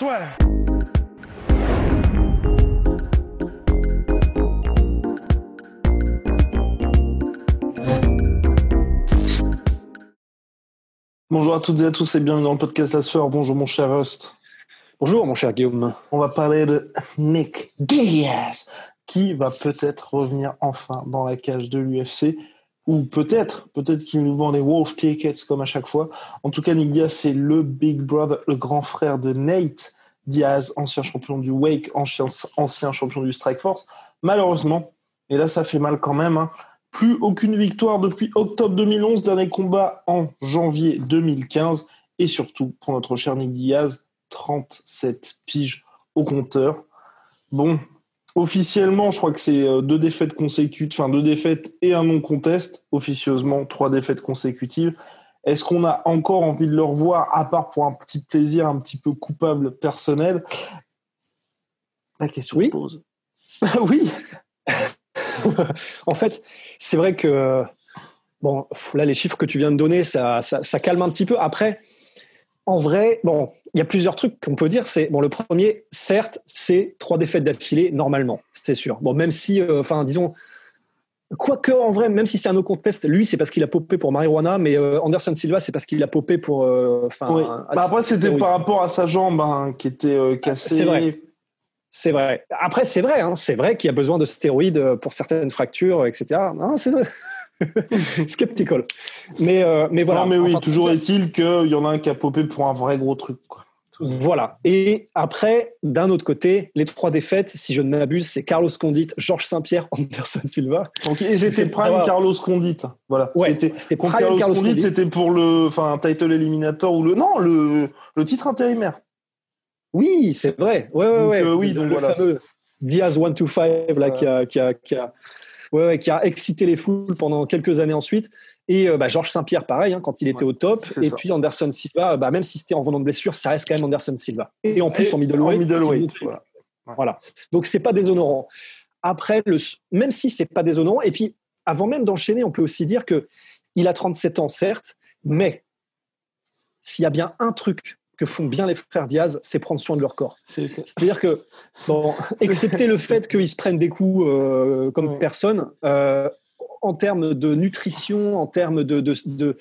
Bonjour à toutes et à tous et bienvenue dans le podcast La Sueur. Bonjour mon cher Rust. Bonjour mon cher Guillaume. On va parler de Nick Diaz qui va peut-être revenir enfin dans la cage de l'UFC ou peut-être, peut-être qu'il nous vend les Wolf Tickets comme à chaque fois. En tout cas, Nick Diaz, c'est le Big Brother, le grand frère de Nate Diaz, ancien champion du Wake, ancien, champion du Strike Force. Malheureusement, et là ça fait mal quand même, hein, plus aucune victoire depuis octobre 2011, dernier combat en janvier 2015. Et surtout, pour notre cher Nick Diaz, 37 piges au compteur. Bon, officiellement, je crois que c'est euh, deux défaites consécutives, enfin deux défaites et un non-contest. Officieusement, trois défaites consécutives. Est-ce qu'on a encore envie de le revoir, à part pour un petit plaisir un petit peu coupable personnel? La question oui. se pose. oui en fait, c'est vrai que bon, là, les chiffres que tu viens de donner, ça, ça, ça calme un petit peu. Après, en vrai, bon, il y a plusieurs trucs qu'on peut dire. C'est bon, le premier, certes, c'est trois défaites d'affilée normalement, c'est sûr. Bon, même si, euh, enfin, disons. Quoique, en vrai, même si c'est un no contest, lui, c'est parce qu'il a popé pour marijuana, mais euh, Anderson Silva, c'est parce qu'il a popé pour. Enfin, oui. bah après, c'était par rapport à sa jambe hein, qui était euh, cassée. C'est vrai. C'est vrai. Après, c'est vrai, hein, c'est vrai qu'il y a besoin de stéroïdes pour certaines fractures, etc. Non, c'est vrai. Skeptical. Mais, euh, mais voilà. Non, mais oui, enfin, toujours est-il qu'il y en a un qui a popé pour un vrai gros truc. Quoi. Voilà. Et après, d'un autre côté, les trois défaites, si je ne m'abuse, c'est Carlos Condit, Georges Saint-Pierre, Anderson Silva. Donc, et c'était Prime. Carlos Condit. Voilà. Ouais, c'était Prime Carlos, Carlos Condit, Condit. c'était pour le, enfin, title éliminateur ou le, non, le, le titre intérimaire. Oui, c'est vrai. Ouais, ouais, Donc, ouais. euh, oui, donc le voilà. fameux Diaz 125 là, Ouais. qui a, qui a, qui a, ouais, ouais, qui a excité les foules pendant quelques années ensuite. Et euh, bah, Georges Saint-Pierre, pareil, hein, quand il était Ouais, au top. Et ça. puis Anderson Silva, bah, même si c'était en venant de blessure, ça reste quand même Anderson Silva. Et en plus, Et en middleweight. En middleweight, voilà. Voilà. Donc c'est pas déshonorant. Après, le, même si c'est pas déshonorant, et puis avant même d'enchaîner, on peut aussi dire que il a 37 ans, certes, mais s'il y a bien un truc que font bien les frères Diaz, c'est prendre soin de leur corps. C'est- C'est-à-dire que, bon, excepté le fait qu'ils se prennent des coups euh, comme Ouais. personne, euh, en termes de nutrition, en termes de, de, de-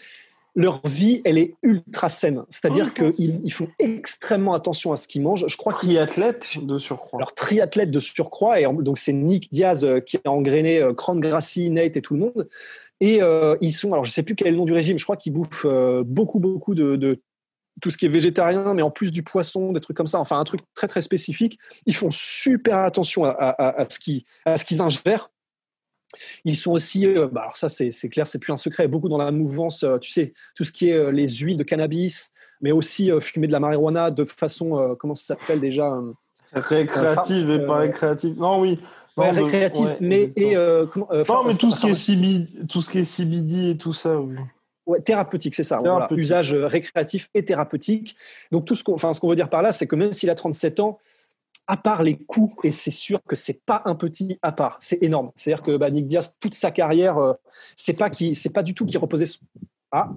leur vie, elle est ultra saine. C'est-à-dire qu'ils ils font extrêmement attention à ce qu'ils mangent. Je crois Triathlète de surcroît. alors triathlète de surcroît et donc c'est Nick Diaz euh, qui a engrainé Cran Grassi, Nate et tout le monde et euh, ils sont alors je sais plus quel est le nom du régime je crois qu'ils bouffent euh, beaucoup beaucoup de, de tout ce qui est végétarien mais en plus du poisson des trucs comme ça enfin un truc très très spécifique ils font super attention à, à, à- ce qu'ils à ce qu'ils ingèrent ils sont aussi, euh, bah alors ça c'est c'est clair, c'est plus un secret, beaucoup dans la mouvance, euh, tu sais, tout ce qui est euh, les huiles de cannabis, mais aussi fumer de la marijuana de façon, comment ça s'appelle déjà Récréative et pas récréative. Non, oui. Ouais, Non, de- récréative, ouais, mais et comment, Non, mais tout ce qui est CBD, tout ce qui est CBD et tout ça, oui. Ouais, thérapeutique, c'est ça. Voilà, Thérapeutique. usage euh, récréatif et thérapeutique. Donc tout ce qu'on, enfin, qu'on veut dire par là, c'est que même s'il a 37 ans, à part les coups, et c'est sûr que c'est pas un petit à part, c'est énorme. C'est-à-dire que bah, Nick Diaz, toute sa carrière, euh, c'est pas qui, c'est pas du tout qui reposait. Ah,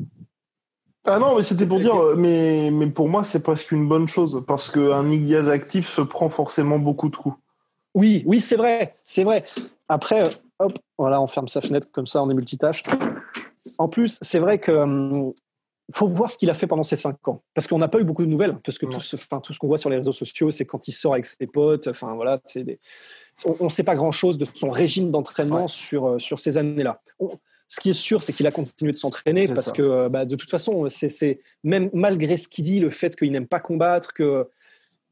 Ah non, mais c'était pour dire, euh, mais, mais pour moi, c'est presque une bonne chose, parce qu'un Nick Diaz actif se prend forcément beaucoup de coups. oui, oui, c'est vrai, c'est vrai. Après, euh, hop, voilà, on ferme sa fenêtre comme ça, on est multitâche. En plus, c'est vrai que hum, faut voir ce qu'il a fait pendant ces cinq ans, parce qu'on n'a pas eu beaucoup de nouvelles, parce que tout ce, enfin, tout ce qu'on voit sur les réseaux sociaux, c'est quand il sort avec ses potes. Enfin voilà, des- on ne sait pas grand-chose de son régime d'entraînement Ouais. sur euh, sur ces années-là. On- ce qui est sûr, c'est qu'il a continué de s'entraîner parce ça. que euh, bah, de toute façon, c'est- même malgré ce qu'il dit, le fait qu'il n'aime pas combattre, que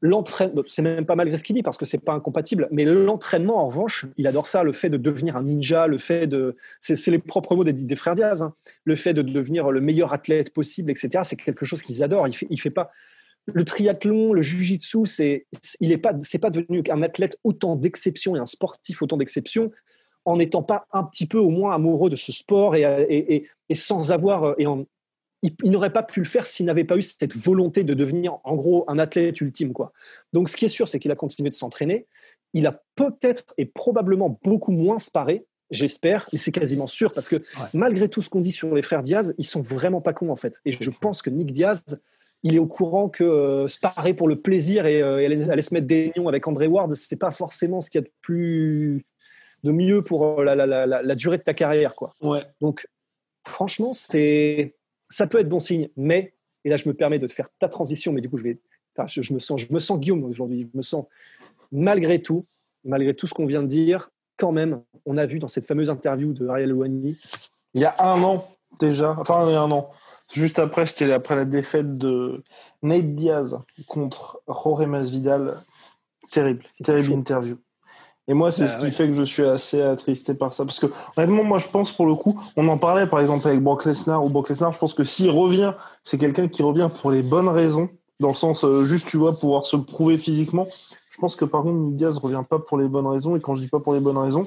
l'entraînement, c'est même pas malgré ce qu'il dit parce que c'est pas incompatible, mais l'entraînement en revanche, il adore ça, le fait de devenir un ninja, le fait de, c'est les propres mots des, frères Diaz, hein. le fait de devenir le meilleur athlète possible, etc. C'est quelque chose qu'ils adorent. Il fait, il fait pas le triathlon, le jujitsu, c'est, il est pas, c'est pas devenu un athlète autant d'exception et un sportif autant d'exception en n'étant pas un petit peu au moins amoureux de ce sport et, et, et, et sans avoir et en, il, il n'aurait pas pu le faire s'il n'avait pas eu cette volonté de devenir, en gros, un athlète ultime. Quoi. Donc, ce qui est sûr, c'est qu'il a continué de s'entraîner. Il a peut-être et probablement beaucoup moins sparé, j'espère, et c'est quasiment sûr, parce que malgré tout ce qu'on dit sur les frères Diaz, ils sont vraiment pas cons, en fait. Et je pense que Nick Diaz, il est au courant que euh, sparer pour le plaisir et euh, aller, se mettre des nions avec André Ward, c'est pas forcément ce qu'il y a de plus de mieux pour euh, la, durée de ta carrière, quoi. Ouais. Donc, franchement, c'est ça peut être bon signe, mais et là, je me permets de te faire ta transition, mais du coup, je vais, je, me sens, je me sens Guillaume aujourd'hui. Je me sens malgré tout, malgré tout ce qu'on vient de dire, quand même, on a vu dans cette fameuse interview de Ariel Ouani. Il y a un an déjà, enfin il y a un an, Juste après, c'était après la défaite de Nate Diaz contre Jorge Masvidal. Terrible, terrible interview. Et moi, c'est bah ce qui fait que je suis assez attristé par ça. Parce que, honnêtement, moi, je pense, pour le coup, on en parlait, par exemple, avec Brock Lesnar, ou Brock Lesnar, je pense que s'il revient, c'est quelqu'un qui revient pour les bonnes raisons, dans le sens, euh, juste, tu vois, pouvoir se prouver physiquement. Je pense que, par contre, Nick Diaz revient pas pour les bonnes raisons. Et quand je dis pas pour les bonnes raisons,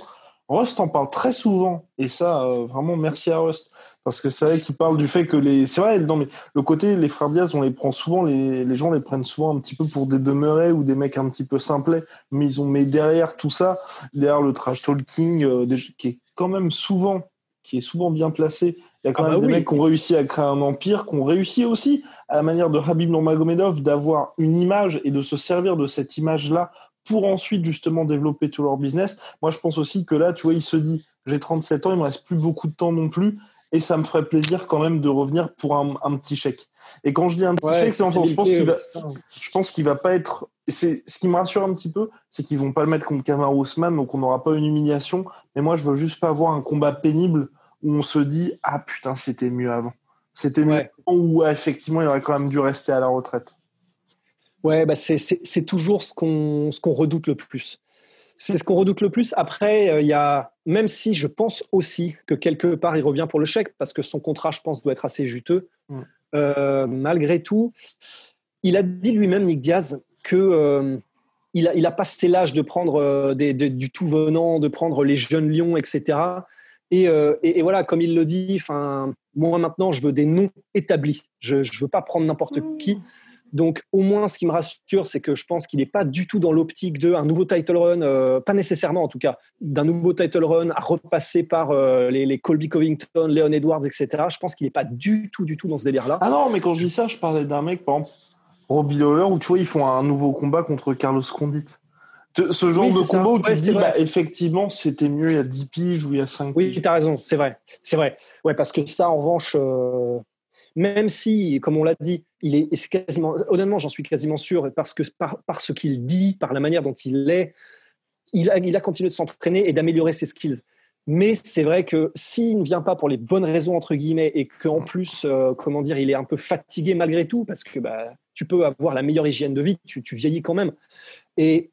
Rust en parle très souvent. Et ça, euh, vraiment, merci à Rust. Parce que c'est vrai qu'il parle du fait que les. C'est vrai, non, mais le côté, les frères Diaz, on les prend souvent, les, les gens les prennent souvent un petit peu pour des demeurés ou des mecs un petit peu simplets. Mais ils ont mis derrière tout ça, derrière le trash talking, euh, qui est quand même souvent, qui est souvent bien placé. Il y a quand ah même bah des mecs qui ont réussi à créer un empire, qui ont réussi aussi, à la manière de Habib Nurmagomedov, d'avoir une image et de se servir de cette image-là pour ensuite justement développer tout leur business. Moi, je pense aussi que là, tu vois, il se dit, j'ai 37 ans, il me reste plus beaucoup de temps non plus, et ça me ferait plaisir quand même de revenir pour un, petit chèque. Et quand je dis un petit chèque, c'est en je pense qu'il va, je pense qu'il va pas être. C'est ce qui me rassure un petit peu, c'est qu'ils vont pas le mettre contre Kamaru Usman, donc on n'aura pas une humiliation. Mais moi, je veux juste pas avoir un combat pénible où on se dit ah putain c'était mieux avant. C'était mieux où effectivement il aurait quand même dû rester à la retraite. Ouais, bah c'est toujours ce qu'on qu'on redoute le plus. C'est ce qu'on redoute le plus. Après, euh, il y a, même si je pense aussi que quelque part il revient pour le chèque, parce que son contrat, je pense, doit être assez juteux. Mm. Euh, malgré tout, il a dit lui-même, Nick Diaz, que euh, il, a, il a passé l'âge de prendre des, du tout venant, de prendre les jeunes lions, etc. Et, et, et voilà, comme il le dit, enfin, moi maintenant, je veux des noms établis. Je ne veux pas prendre n'importe qui. Donc, au moins, ce qui me rassure, c'est que je pense qu'il n'est pas du tout dans l'optique d'un nouveau title run, euh, pas nécessairement en tout cas, d'un nouveau title run à repasser par euh, les, Colby Covington, Leon Edwards, etc. Je pense qu'il n'est pas du tout, du tout dans ce délire-là. Ah non, mais quand je dis ça, je parlais d'un mec, par exemple, Robbie Lawler, où tu vois, ils font un nouveau combat contre Carlos Condit. Ce genre de combat où tu te dis, bah, effectivement, c'était mieux il y a 10 piges ou il y a 5 piges. Oui, tu as raison, c'est vrai. C'est vrai. Ouais, parce que ça, en revanche, euh, même si, comme on l'a dit, il est, quasiment, honnêtement, j'en suis quasiment sûr, parce que par, ce qu'il dit, par la manière dont il est, il a, il a continué de s'entraîner et d'améliorer ses skills. Mais c'est vrai que s'il ne vient pas pour les bonnes raisons entre guillemets et qu'en plus, euh, comment dire, il est un peu fatigué malgré tout, parce que bah, tu peux avoir la meilleure hygiène de vie, tu, vieillis quand même. Et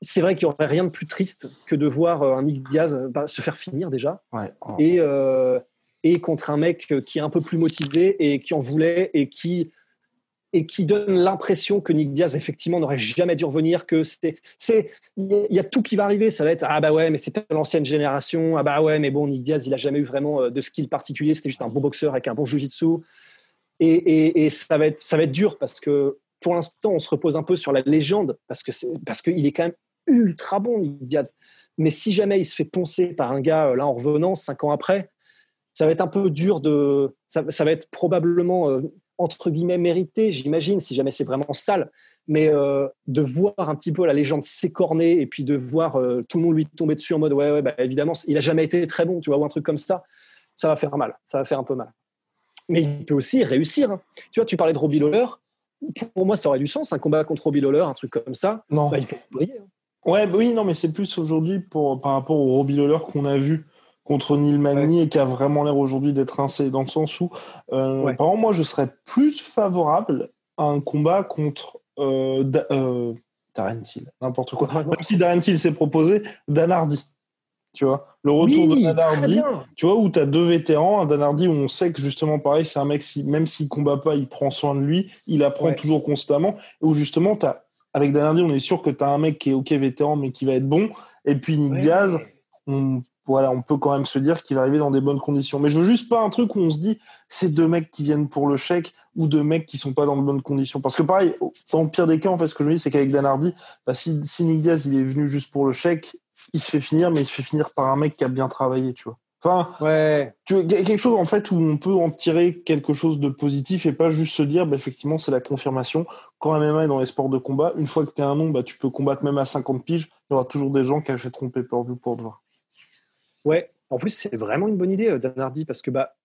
c'est vrai qu'il n'y aurait rien de plus triste que de voir euh, un Nick Diaz bah, se faire finir déjà. Et, euh, et contre un mec qui est un peu plus motivé et qui en voulait et qui et qui donne l'impression que Nick Diaz effectivement n'aurait jamais dû revenir que c'est c'est il y a tout qui va arriver. Ça va être ah bah ouais mais c'était l'ancienne génération. Ah bah ouais mais bon Nick Diaz il a jamais eu vraiment euh, de skill particulier. C'était juste un bon boxeur avec un bon jiu-jitsu. Et, et, et, ça va être ça va être dur parce que pour l'instant on se repose un peu sur la légende parce que c'est parce qu'il est quand même ultra bon Nick Diaz. Mais si jamais il se fait poncer par un gars euh, là en revenant cinq ans après ça va être un peu dur de. Ça, va être probablement, euh, entre guillemets, mérité, j'imagine, si jamais c'est vraiment sale. Mais euh, de voir un petit peu la légende s'écorner et puis de voir euh, tout le monde lui tomber dessus en mode ouais, ouais, bah, évidemment, il a jamais été très bon, tu vois, ou un truc comme ça, ça va faire mal. Ça va faire un peu mal. Mais il peut aussi réussir. Hein. Tu vois, tu parlais de Robbie Lawler. Pour moi, ça aurait du sens, un combat contre Robbie Lawler, un truc comme ça. Non. Bah, il peut briller. Hein. Ouais, bah oui, non, mais c'est plus aujourd'hui par rapport au Robbie Lawler qu'on a vu contre Neil Magny et qui a vraiment l'air aujourd'hui d'être rincé dans le sens où, euh, par exemple, moi, je serais plus favorable à un combat contre euh, euh Darren Till, n'importe quoi. Même si Darren Till s'est proposé, Dan Hardy. Tu vois, le retour de Dan Hardy, tu vois, où tu as deux vétérans, un Dan Hardy où on sait que justement, pareil, c'est un mec, si, même s'il combat pas, il prend soin de lui, il apprend toujours constamment, et où justement, as, avec Dan Hardy, on est sûr que tu as un mec qui est ok vétéran, mais qui va être bon, et puis Nick Diaz, on, voilà, on peut quand même se dire qu'il va arriver dans des bonnes conditions. Mais je veux juste pas un truc où on se dit c'est deux mecs qui viennent pour le chèque ou deux mecs qui sont pas dans de bonnes conditions. Parce que pareil, dans le pire des cas, en fait, ce que je me dis, c'est qu'avec Dan Hardy, bah, si, si Nick Diaz il est venu juste pour le chèque, il se fait finir, mais il se fait finir par un mec qui a bien travaillé, tu vois. Enfin, ouais. tu quelque chose en fait où on peut en tirer quelque chose de positif et pas juste se dire, bah, effectivement, c'est la confirmation. Quand MMA est dans les sports de combat, une fois que tu es un nom, bah, tu peux combattre même à 50 piges. Il y aura toujours des gens qui achèteront pay-per-view pour te voir. Ouais, en plus, c'est vraiment une bonne idée, euh, Dan parce que bah,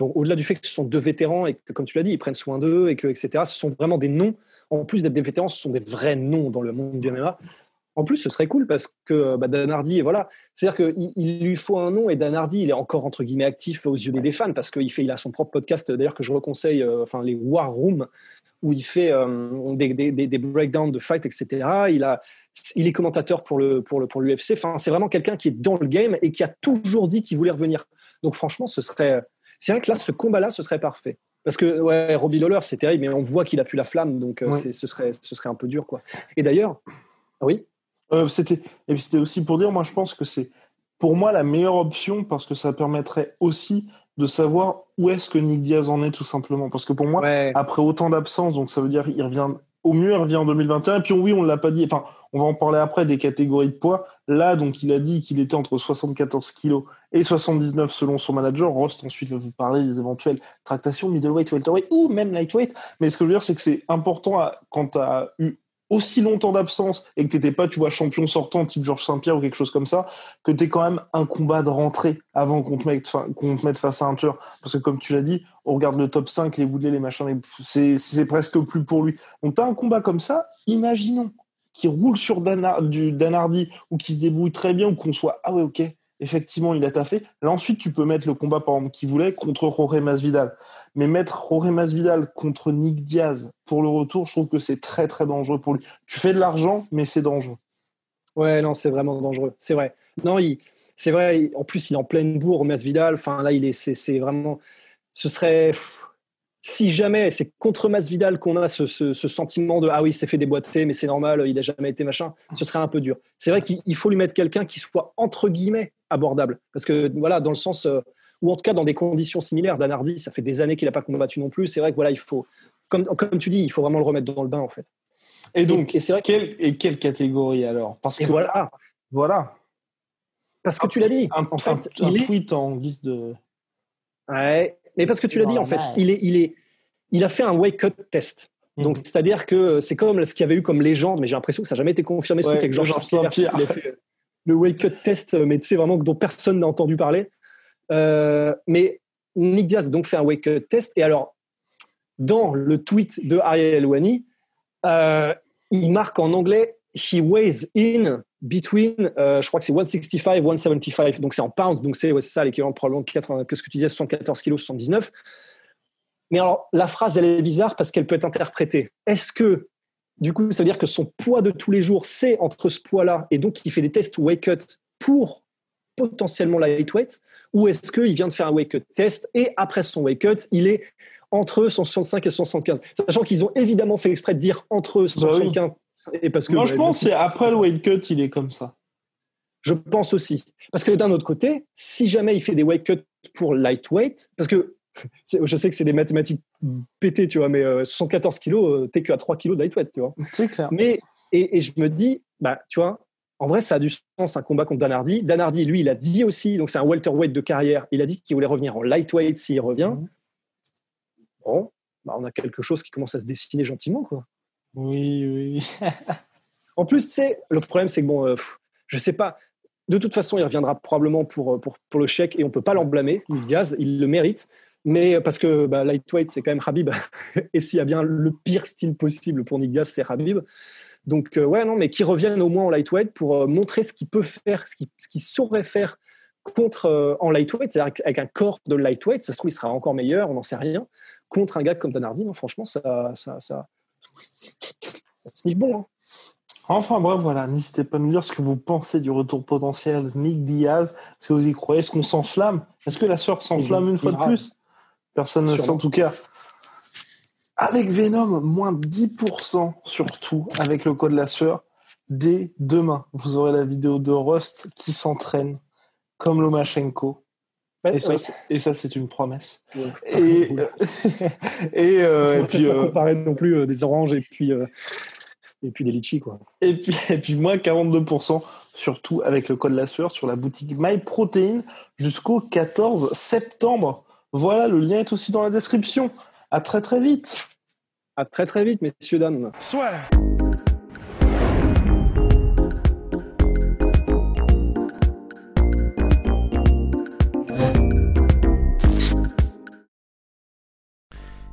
au-delà du fait que ce sont deux vétérans et que, comme tu l'as dit, ils prennent soin d'eux et que, etc., ce sont vraiment des noms. En plus d'être des vétérans, ce sont des vrais noms dans le monde du MMA. En plus, ce serait cool parce que bah, Dan Hardy, voilà, c'est-à-dire qu'il il lui faut un nom et Dan Hardy, il est encore entre guillemets actif aux yeux des fans parce qu'il fait, il a son propre podcast d'ailleurs que je reconseille, euh, enfin les War Room, où il fait euh, des, des, des, breakdowns de fight, etc. Il a, il est commentateur pour le pour le pour l'UFC. Enfin, c'est vraiment quelqu'un qui est dans le game et qui a toujours dit qu'il voulait revenir. Donc franchement, ce serait, c'est vrai que là, ce combat-là, ce serait parfait. Parce que ouais, Robbie Lawler, c'est terrible, mais on voit qu'il a plus la flamme, donc euh, ce serait ce serait un peu dur, quoi. Et d'ailleurs, oui? Euh, c'était et puis c'était aussi pour dire, moi je pense que c'est pour moi la meilleure option parce que ça permettrait aussi de savoir où est-ce que Nick Diaz en est tout simplement. Parce que pour moi, après autant d'absence, donc ça veut dire il revient au mieux, il revient en 2021. Et puis oui, on l'a pas dit. Enfin, on va en parler après des catégories de poids. Là, donc il a dit qu'il était entre 74 kilos et 79 selon son manager. Rost ensuite va vous parler des éventuelles tractations middleweight, welterweight ou même lightweight. Mais ce que je veux dire, c'est que c'est important quand tu as eu aussi longtemps d'absence et que t'étais pas, tu vois, champion sortant type Georges Saint-Pierre ou quelque chose comme ça, que tu quand même un combat de rentrée avant qu'on te mette, face à un tueur. Parce que comme tu l'as dit, on regarde le top 5, les Woodley, les machins, c'est, c'est presque plus pour lui. Donc t'as un combat comme ça, imaginons qui roule sur Dan, du Danardi ou qui se débrouille très bien ou qu'on soit, ah ouais, ok, effectivement, il a taffé. Là, ensuite, tu peux mettre le combat, par exemple, qu'il voulait contre Jorge Masvidal. Mais mettre Jorge Masvidal contre Nick Diaz pour le retour, je trouve que c'est très, très dangereux pour lui. Tu fais de l'argent, mais c'est dangereux. Ouais, non, c'est vraiment dangereux. C'est vrai. Non, il, c'est vrai. En plus, il est en pleine bourre, Masvidal. Enfin, là, il est, c'est, vraiment. Ce serait. Si jamais c'est contre Masvidal qu'on a ce, ce, sentiment de ah oui, il s'est fait déboîter, mais c'est normal, il n'a jamais été machin, ce serait un peu dur. C'est vrai qu'il faut lui mettre quelqu'un qui soit entre guillemets abordable. Parce que, voilà, dans le sens, euh, ou en tout cas dans des conditions similaires, Danardi, ça fait des années qu'il n'a pas combattu non plus. C'est vrai que, voilà, il faut, comme, comme tu dis, il faut vraiment le remettre dans le bain, en fait. Et donc, et, c'est vrai quelle, et quelle catégorie alors? Parce que voilà. Voilà. Parce que tu l'as dit. en fait, un, tweet en guise de. Ouais, mais parce que tu l'as dit, en fait, il, est, il, est, il a fait un wake-up test. Mmh. Donc, c'est-à-dire que c'est comme ce qu'il y avait eu comme légende, mais j'ai l'impression que ça n'a jamais été confirmé, ce truc avec Georges Saint-Pierre le wake up test, mais tu sais vraiment dont personne n'a entendu parler. Euh, mais Nick Diaz donc fait un wake up test et alors dans le tweet de Ariel Wani, euh, il marque en anglais he weighs in between, euh, je crois que c'est 165 et 175, donc c'est en pounds, donc c'est ça l'équivalent probablement de 80, que ce que tu disais 74 kg, 79. Mais alors la phrase elle est bizarre parce qu'elle peut être interprétée. Est-ce que du coup, ça veut dire que son poids de tous les jours, c'est entre ce poids-là, et donc il fait des tests wake cut pour potentiellement la lightweight, ou est-ce qu'il vient de faire un wake cut test et après son wake cut, il est entre 165 et 175 Sachant qu'ils ont évidemment fait exprès de dire entre 175 bah et parce que. Moi, je pense que c'est après le wake cut, il est comme ça. Je pense aussi. Parce que d'un autre côté, si jamais il fait des wake cuts pour lightweight, parce que je sais que c'est des mathématiques pétées, tu vois, mais 114 euh, kilos, euh, t'es qu'à 3 kilos d'hightweight, tu vois. C'est clair. Mais, et, je me dis, bah, tu vois, en vrai, ça a du sens un combat contre Dan Hardy. Dan Hardy, lui, il a dit aussi, donc c'est un welterweight de carrière, il a dit qu'il voulait revenir en lightweight s'il revient. Mhm. Bon, bah, on a quelque chose qui commence à se dessiner gentiment, quoi. Oui, oui. en plus, tu sais, le problème, c'est que bon, euh, je sais pas. De toute façon, il reviendra probablement pour, pour, pour le chèque et on peut pas l'en blâmer. Diaz, il le mérite. Mais parce que bah, lightweight, c'est quand même Habib. et s'il y a bien le pire style possible pour Nick Diaz, c'est Habib. Donc, euh, ouais, non, mais qui revienne au moins en lightweight pour euh, montrer ce qu'il peut faire, ce qu'il saurait faire contre euh, en lightweight, c'est-à-dire avec un corps de lightweight, ça se trouve, il sera encore meilleur, on n'en sait rien. Contre un gars comme Dan Hardy, non, franchement, ça, ça, ça, ça bon. Hein. Enfin bref, voilà, n'hésitez pas à nous dire ce que vous pensez du retour potentiel de Nick Diaz, si vous y croyez, est-ce qu'on s'enflamme? Est-ce que la soeur s'enflamme une fois de plus? Personne ne sait en tout cas. Avec Venom, moins 10%, surtout avec le code la sueur. Dès demain, vous aurez la vidéo de Rust qui s'entraîne comme Lomachenko. et, ça, c'est une promesse. Et, et, euh, et, puis. Euh, comparer non plus euh, des oranges et puis, et puis des litchis, quoi. Et puis, et puis moins 42% surtout avec le code la sueur sur la boutique MyProtein jusqu'au 14 septembre. Voilà, le lien est aussi dans la description. À très très vite. À très très vite, messieurs, dames. Soit.